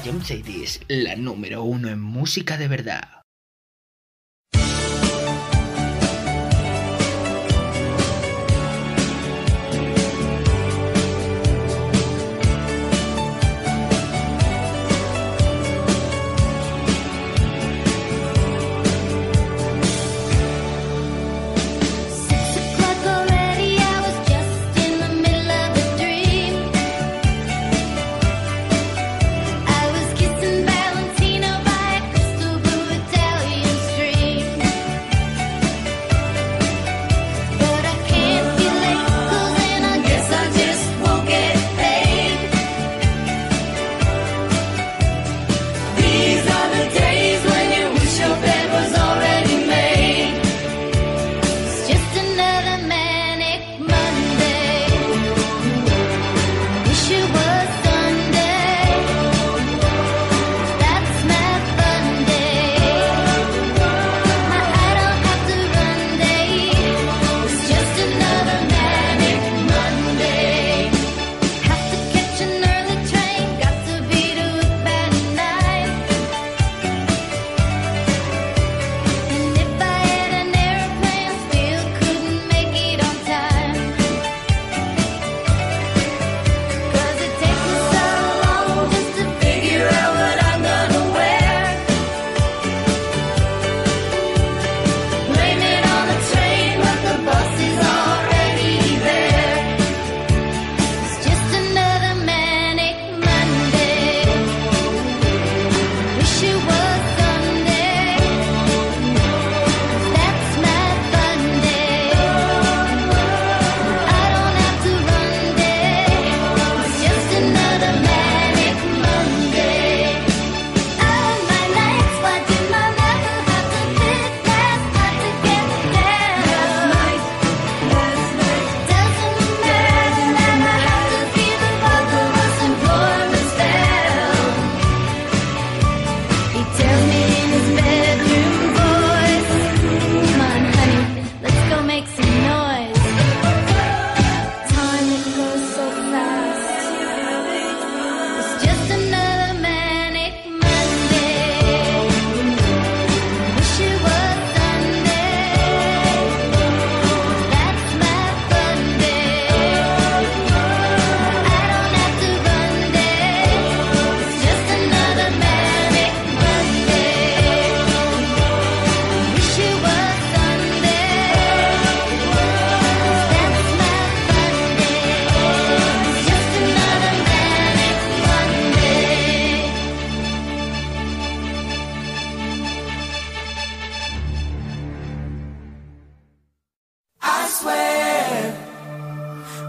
Jam Jam es la número uno en música de verdad.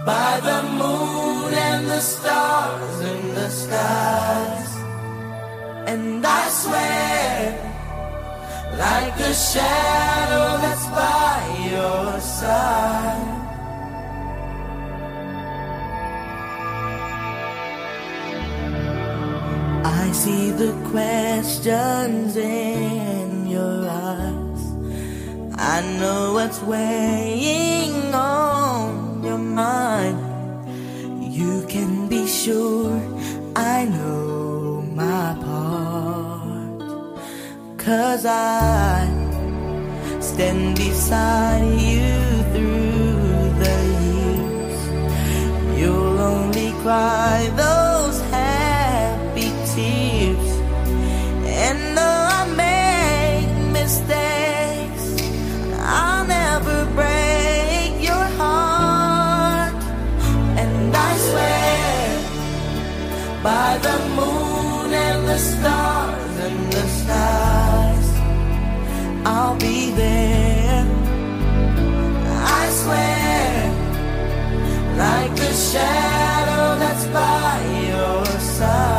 by the moon and the stars in the skies. And I swear, like the shadow that's by your side. I see the questions in your eyes. I know what's weighing sure I know my part. Cause I stand beside you through the years. You'll only cry though. by the moon and the stars and the skies, I'll be there. I swear, like a shadow that's by your side.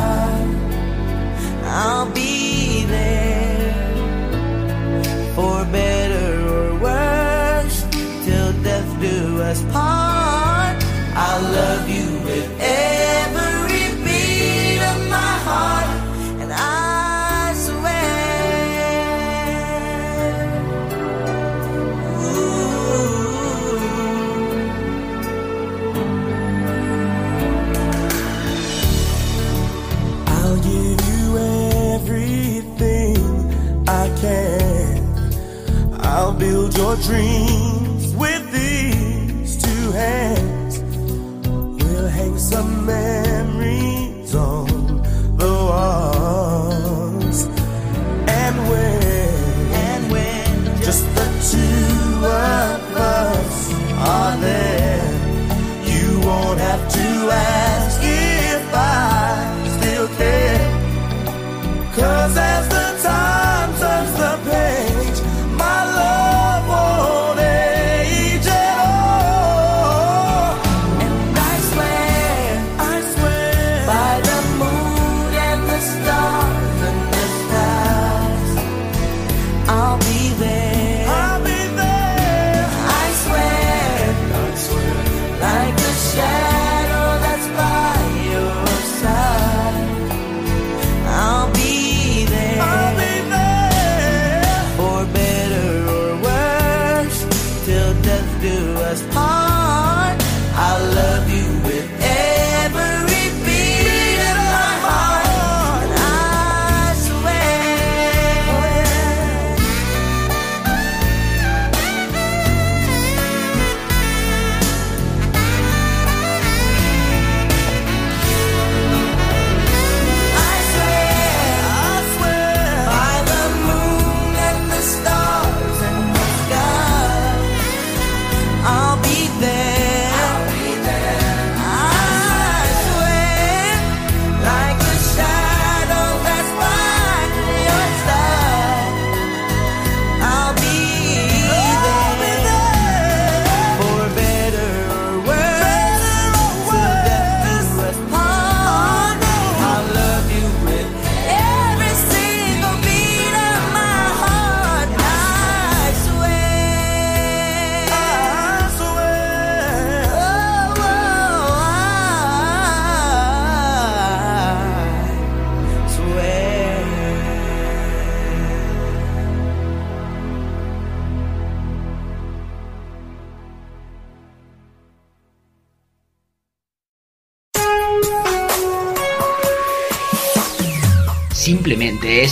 Simplemente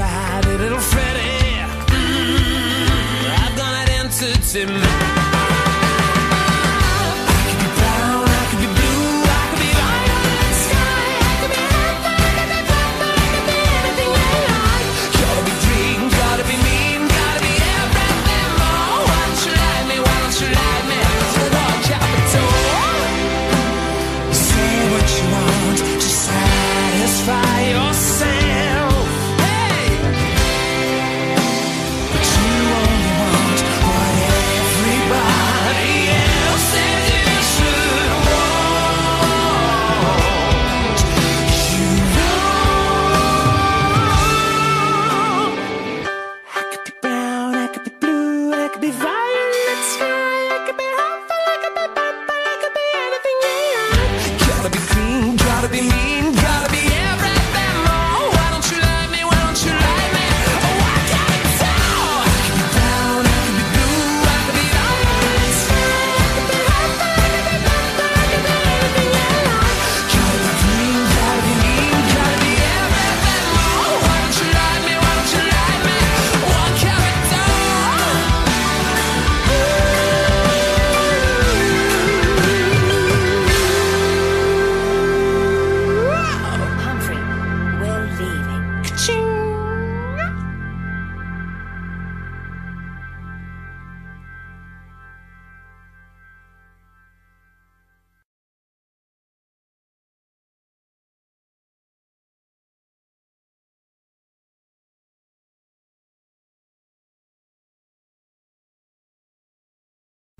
tried little Freddie. Mm, I've got an answer to me.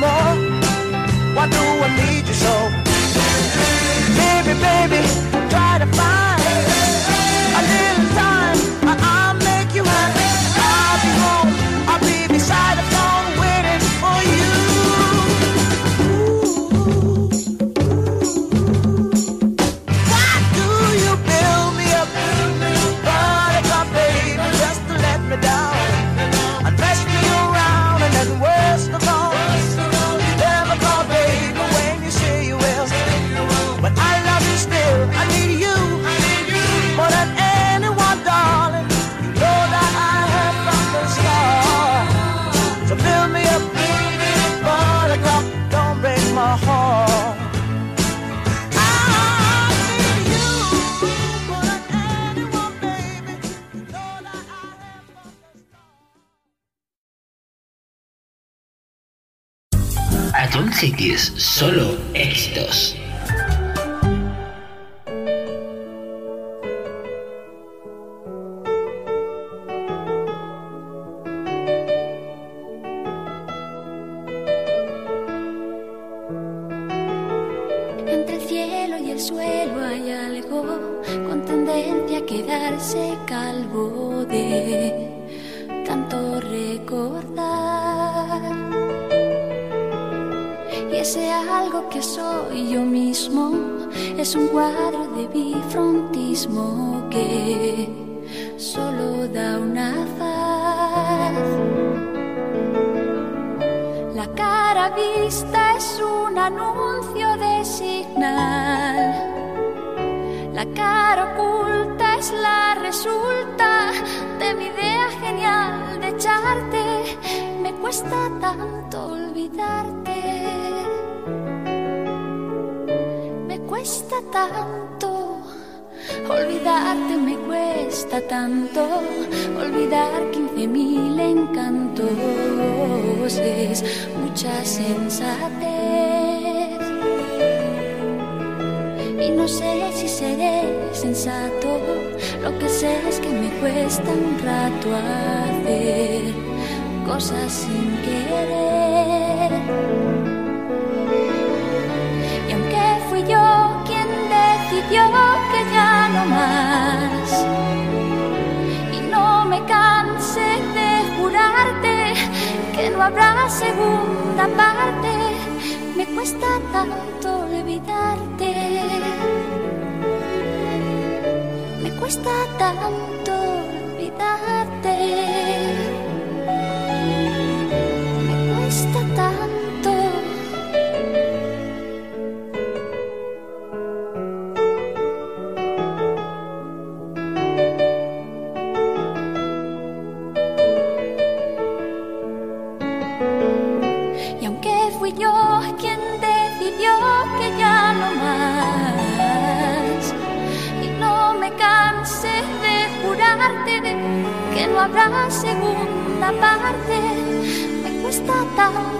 more? Why do I need you so? Baby, baby solo algo que soy yo mismo es un cuadro de bifrontismo que solo da una faz. La cara vista es un anuncio de signal. La cara oculta es la resulta de mi idea genial de echarte. Me cuesta tanto olvidarte. Cuesta tanto. Olvidarte me cuesta tanto, olvidar quince mil encantos es mucha sensatez. Y no sé si seré sensato, lo que sé es que me cuesta un rato hacer cosas sin querer. Yo que ya no más. Y no me canse de jurarte que no habrá segunda parte. Me cuesta tanto olvidarte. Me cuesta tanto olvidarte. Habrá segunda parte. Me cuesta tanto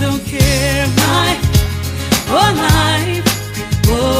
don't care my whole life. Whoa.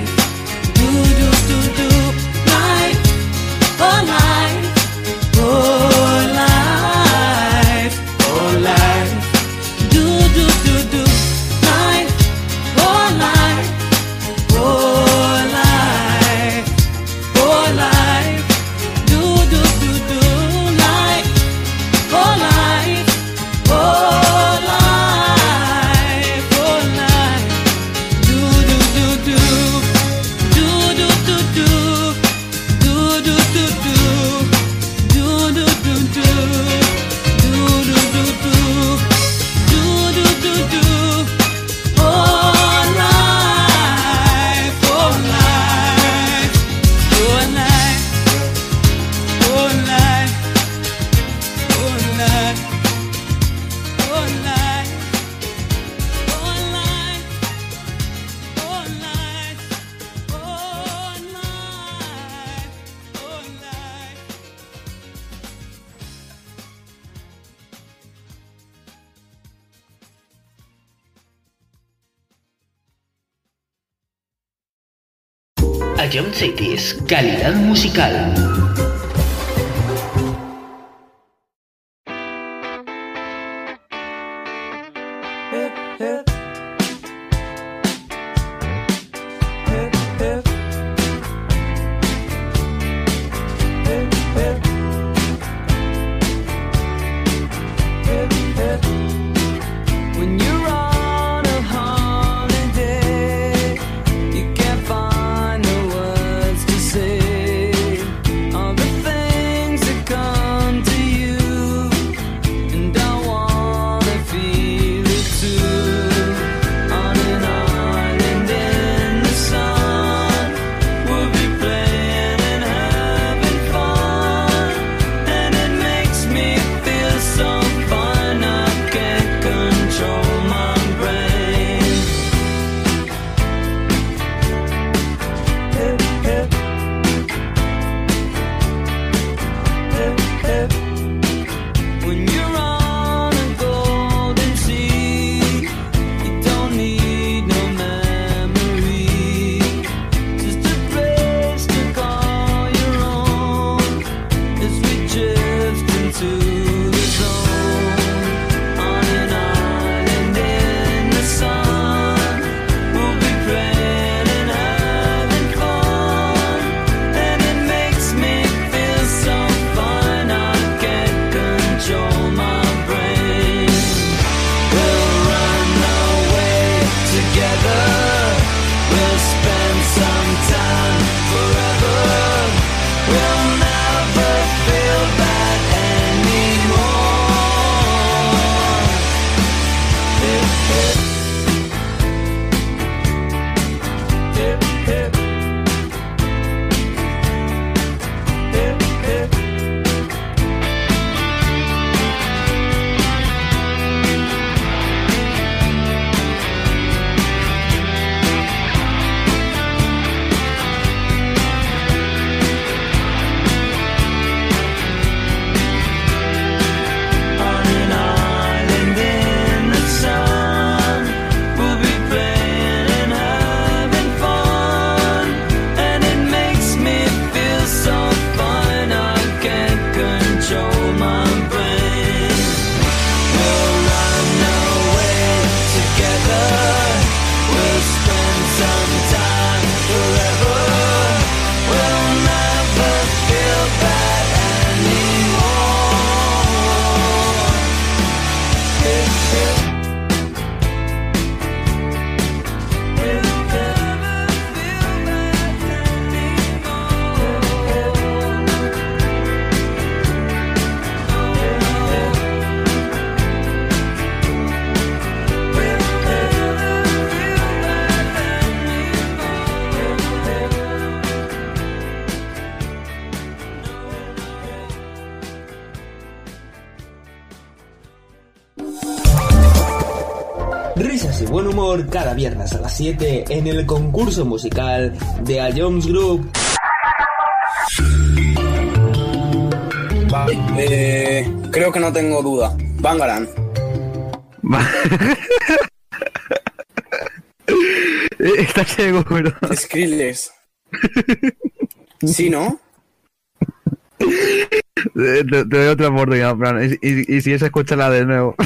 musical. Cada viernes a las 7 en el concurso musical de A Jones Group. Eh, creo que no tengo duda. Bangaran. Está seguro. Skrillex. ¿Sí, no? Te, doy otra oportunidad, Fran. Y, y, y si es, escúchala de nuevo.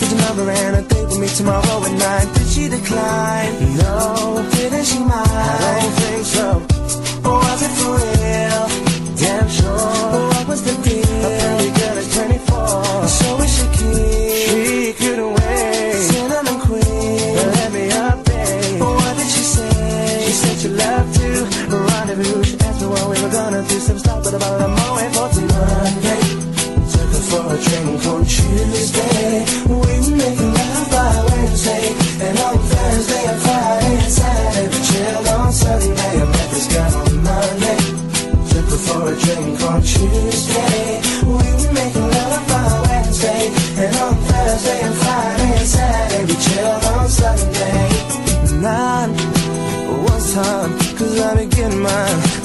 name, six number, and a date with me tomorrow at nine. Did she decline? No. Didn't she mind? I don't think so. Or Was it for real?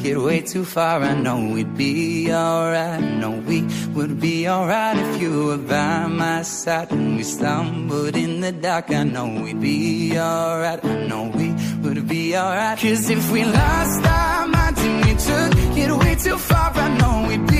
took it way too far. I know we'd be alright. I know we would be alright if you were by my side. When we stumbled in the dark, I know we'd be alright. I know we would be alright. Cause if we lost our minds and we took it way too far, I know we'd be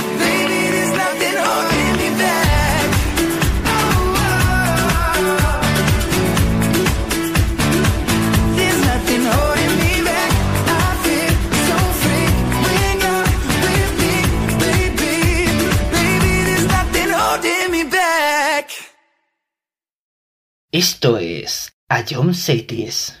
Esto es A Cities.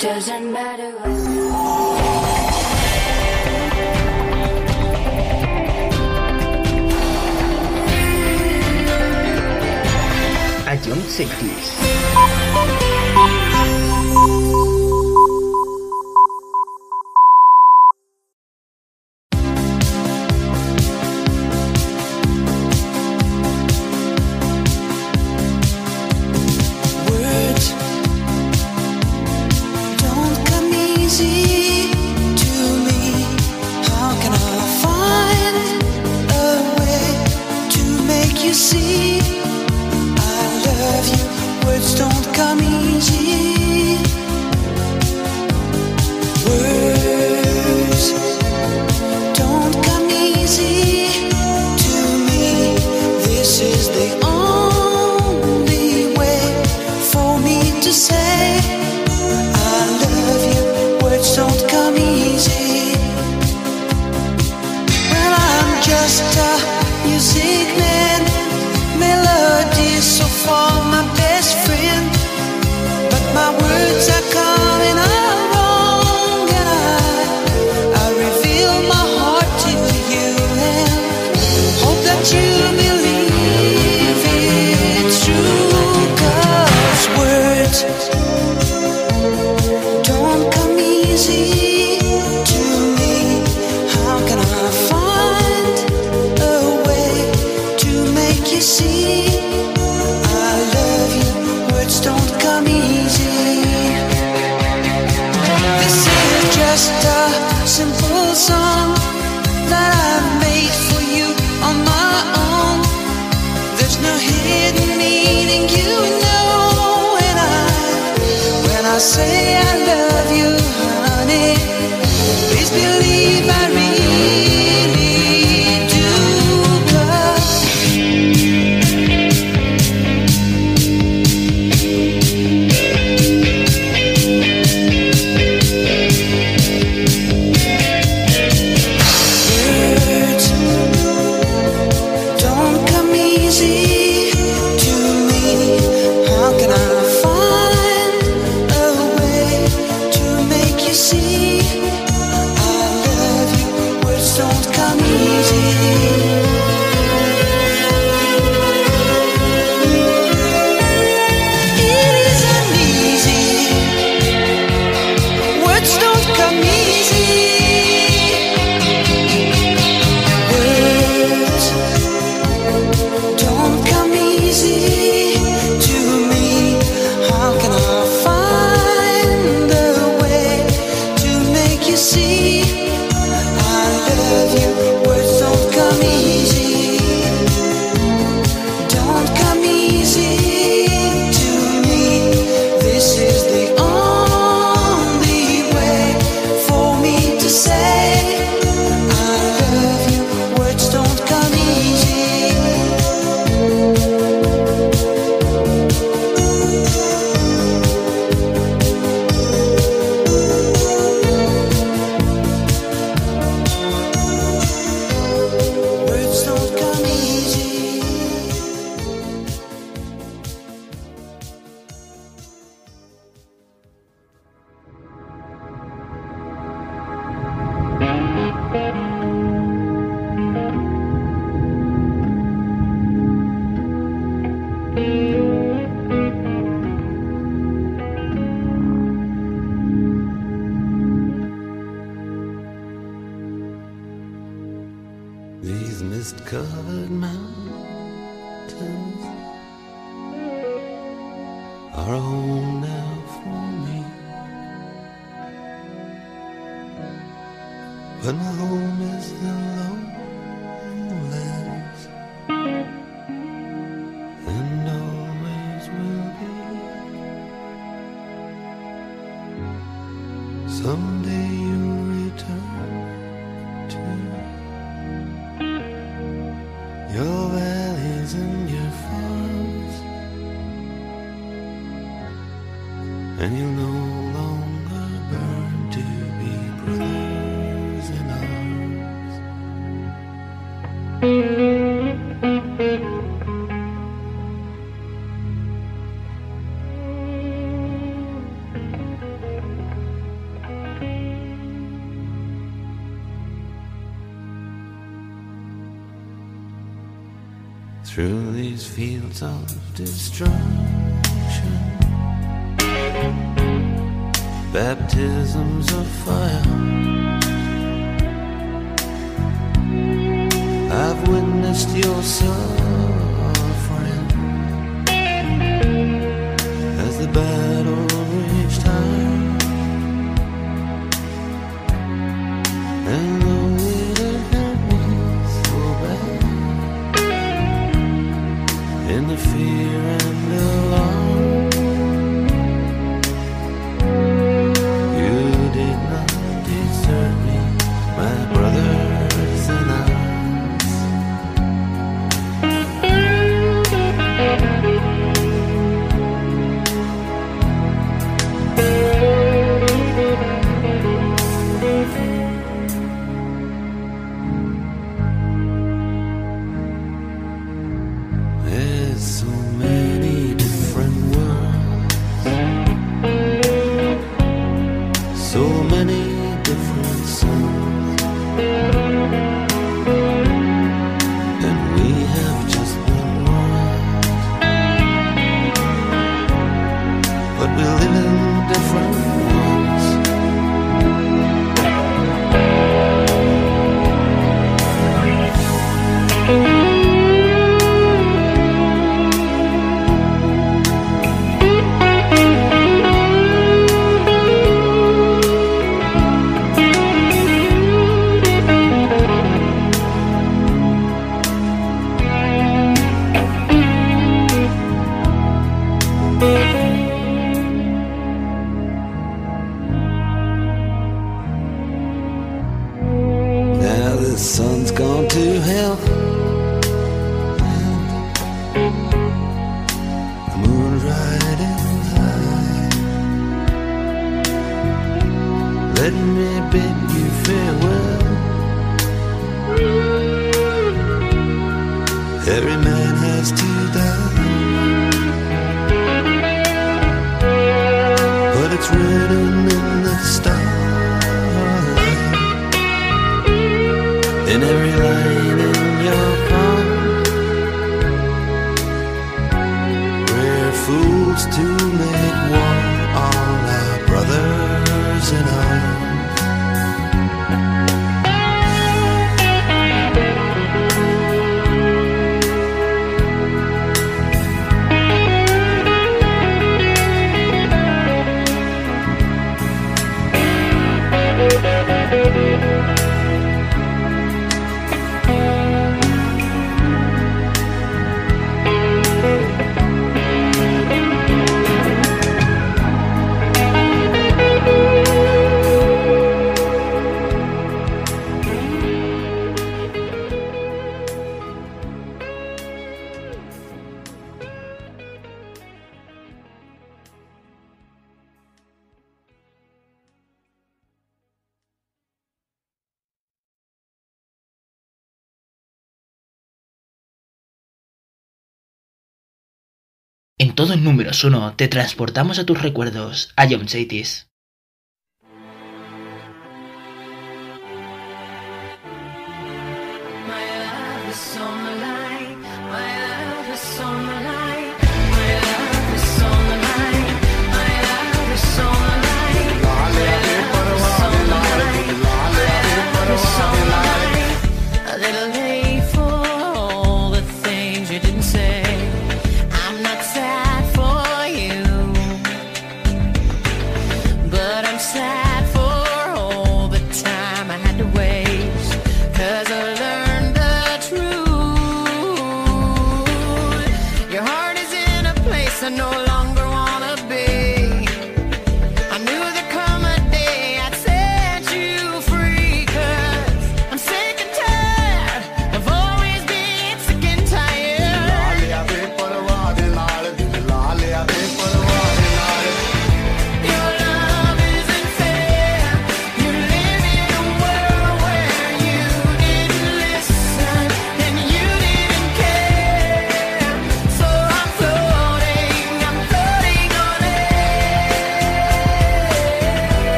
Doesn't matter. A John of destruction, baptisms of fire. I've witnessed your son. in every line in your palm, We're fools to live. todo en números uno, te transportamos a tus recuerdos, a John Chaitis.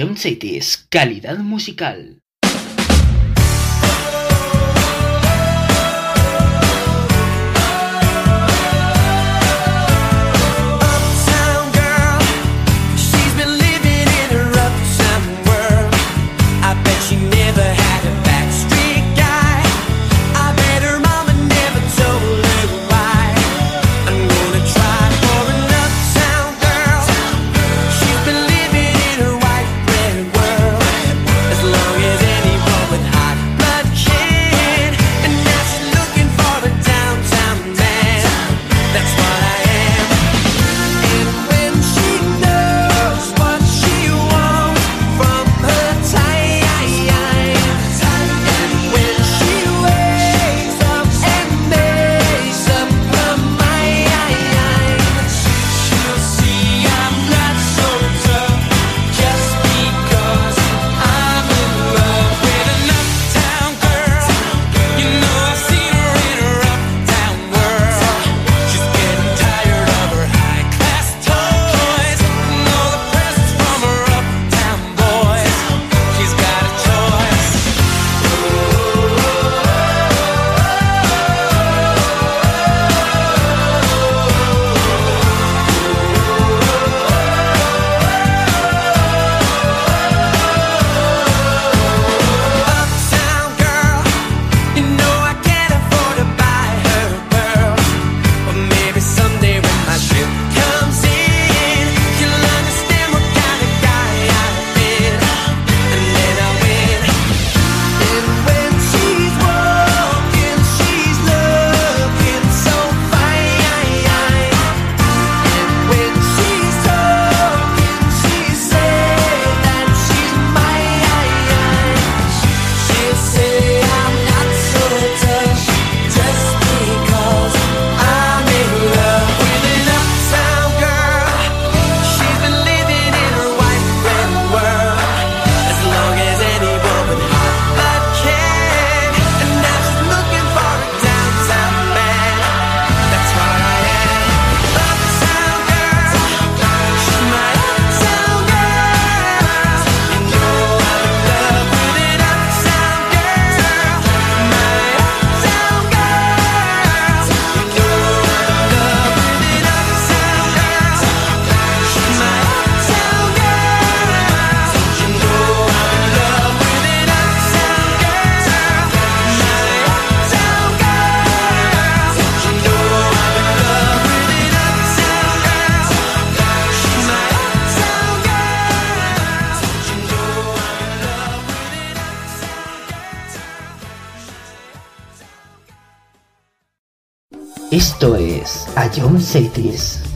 Jump calidad musical. Esto es John Cities.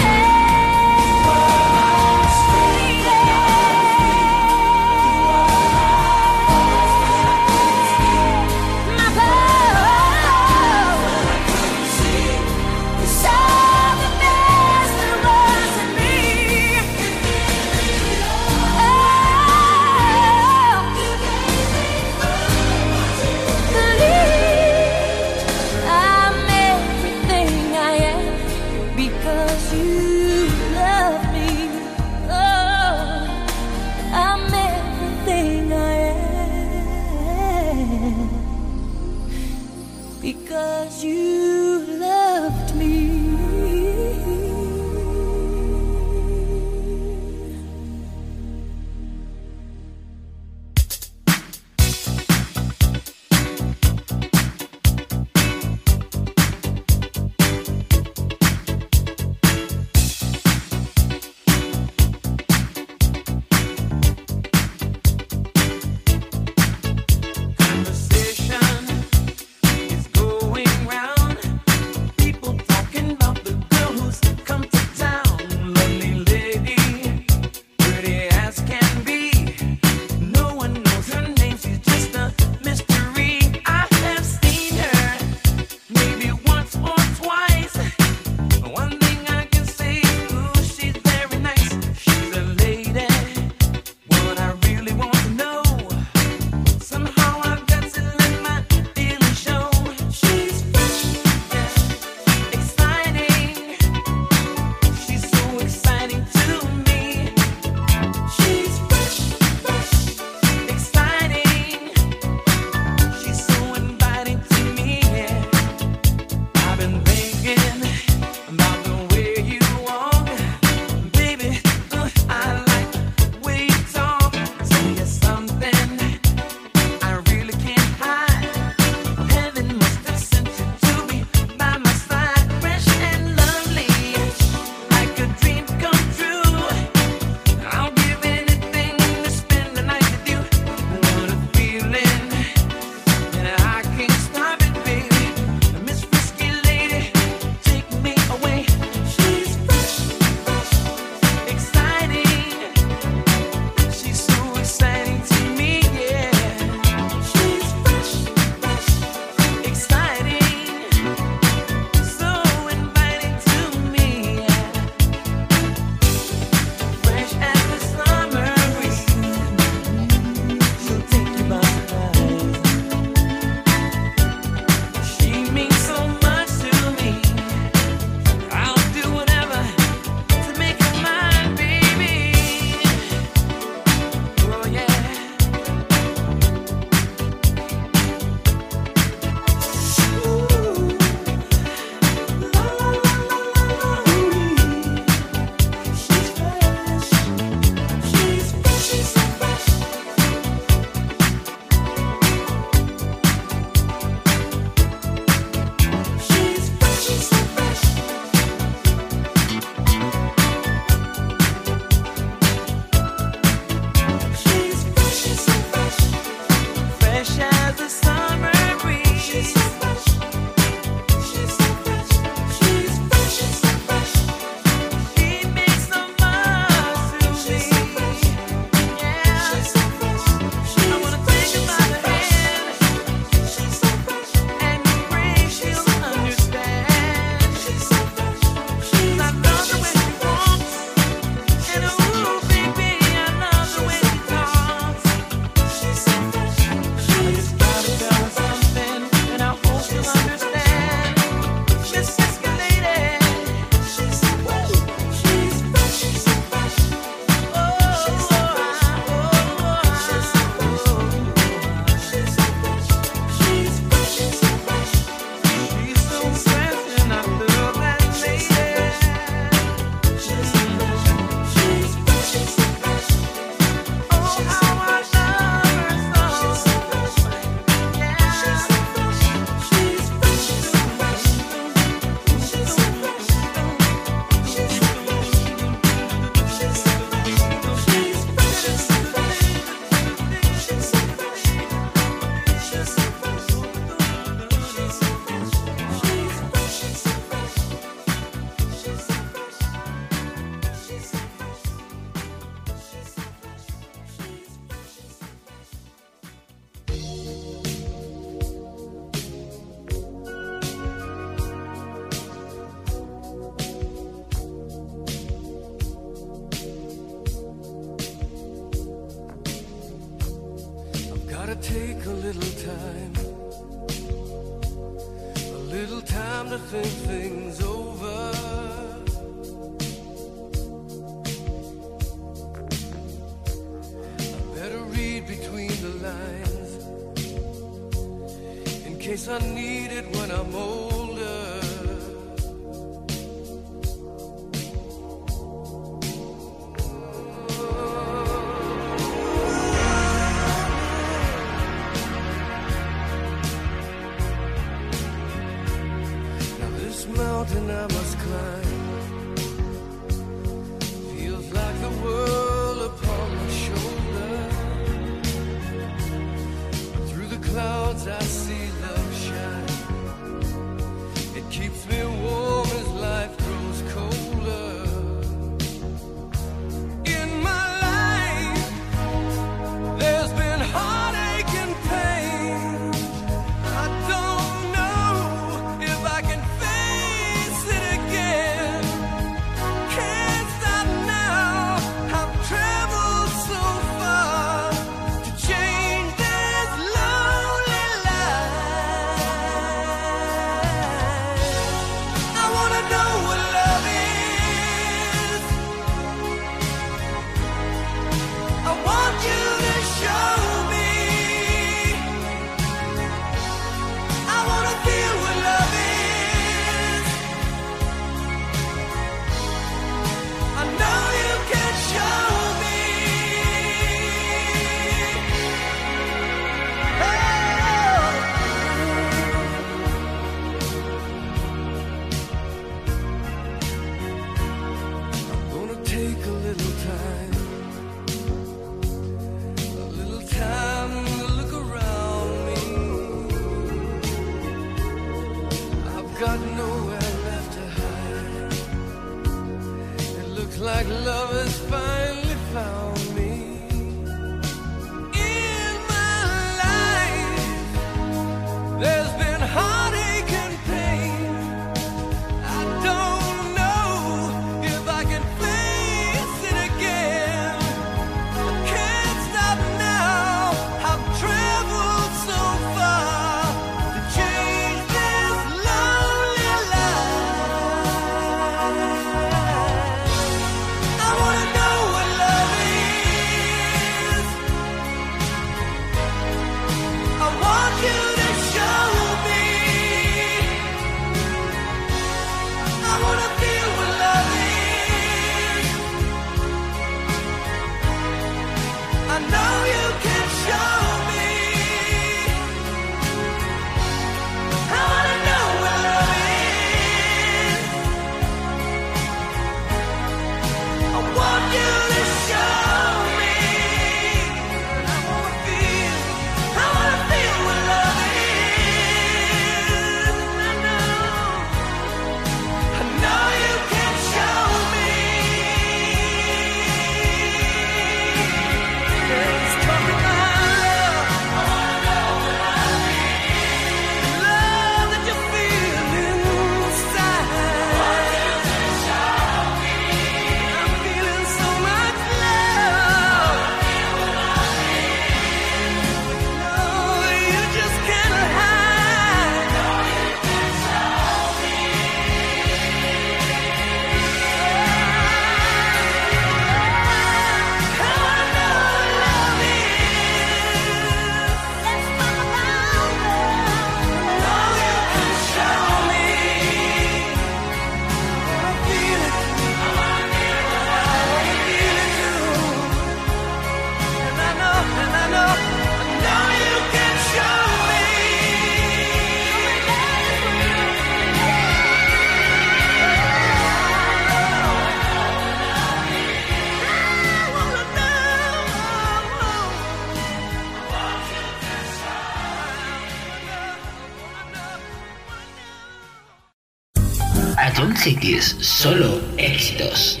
si quieres solo éxitos.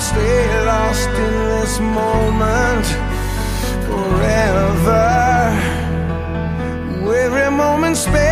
stay lost in this moment forever. Every moment, spent.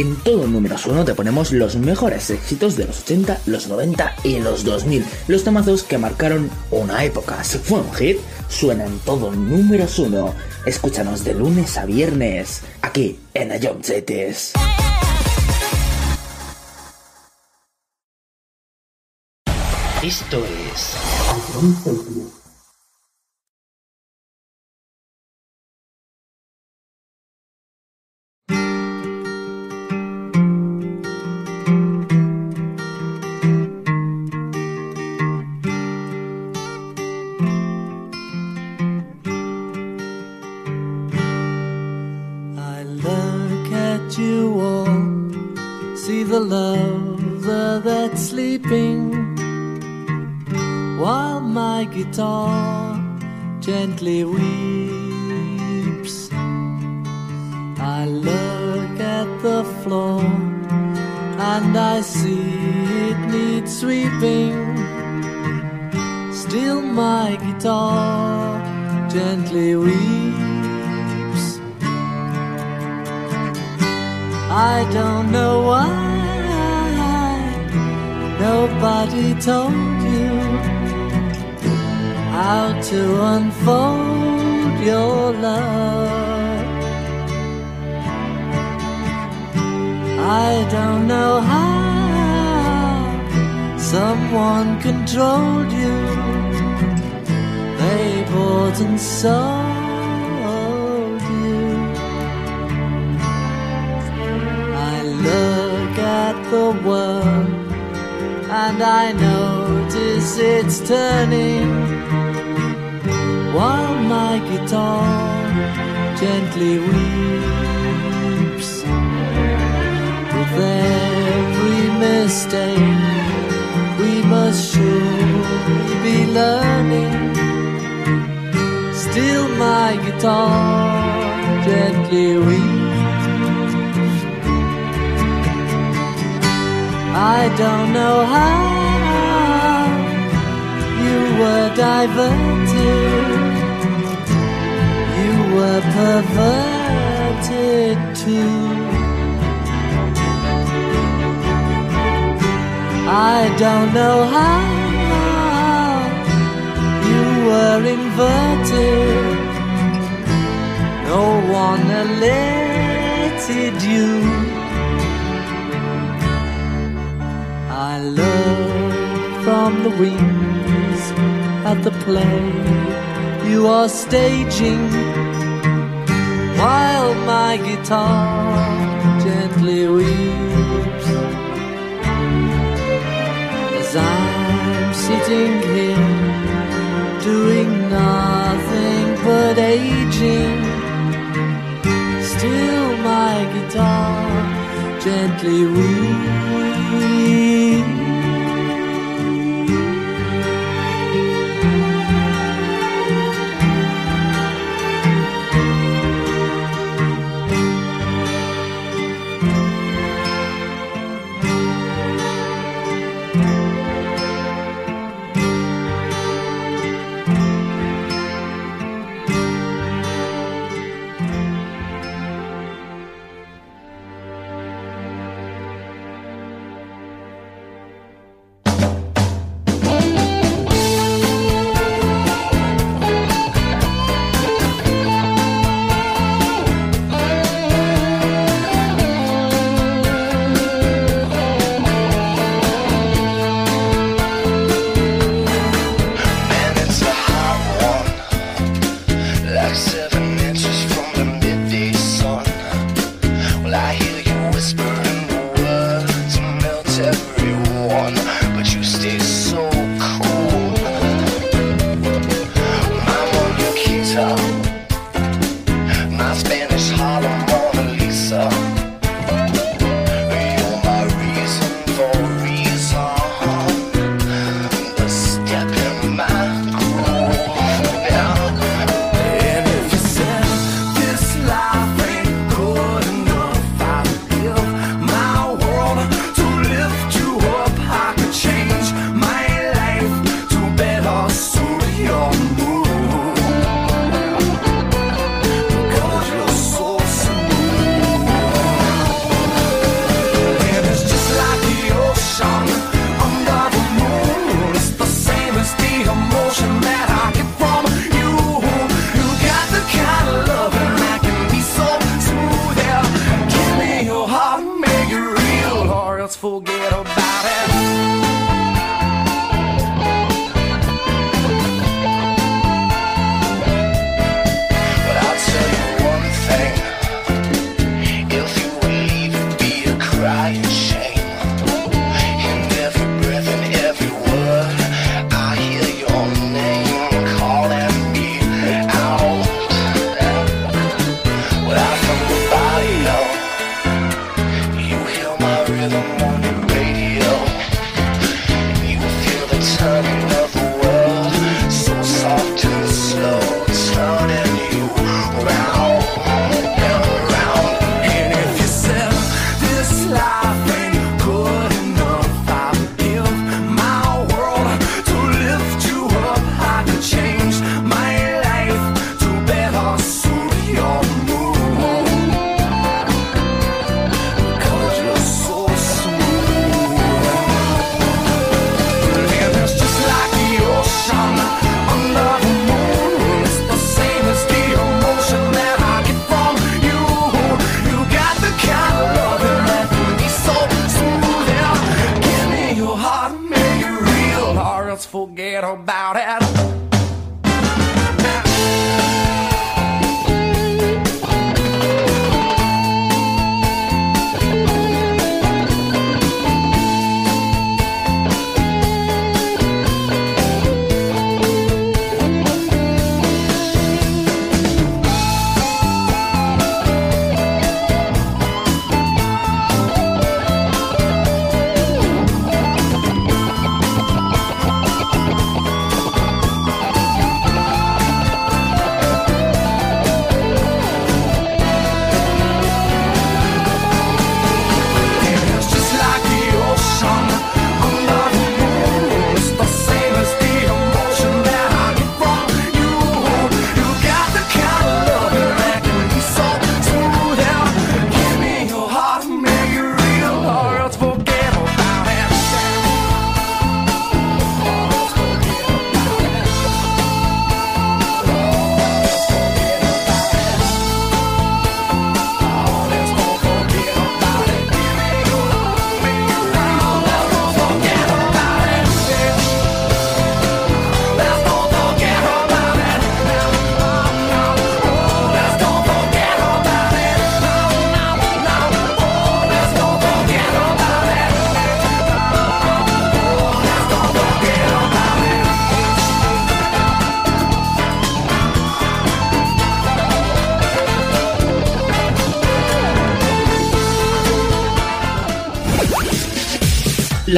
en todo números 1 te ponemos los mejores éxitos de los 80, los 90 y los 2000. Los tomazos que marcaron una época. Si fue un hit, suena en todo números 1. Escúchanos de lunes a viernes, aquí en Ayom Zetes. Esto es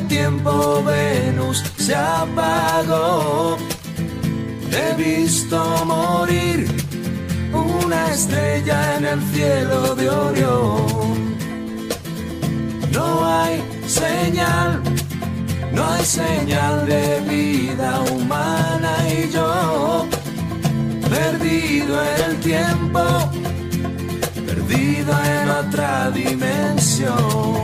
Tiempo Venus se apagó. He visto morir una estrella en el cielo de Orión. No hay señal, no hay señal de vida humana y yo, perdido en el tiempo, perdido en otra dimensión.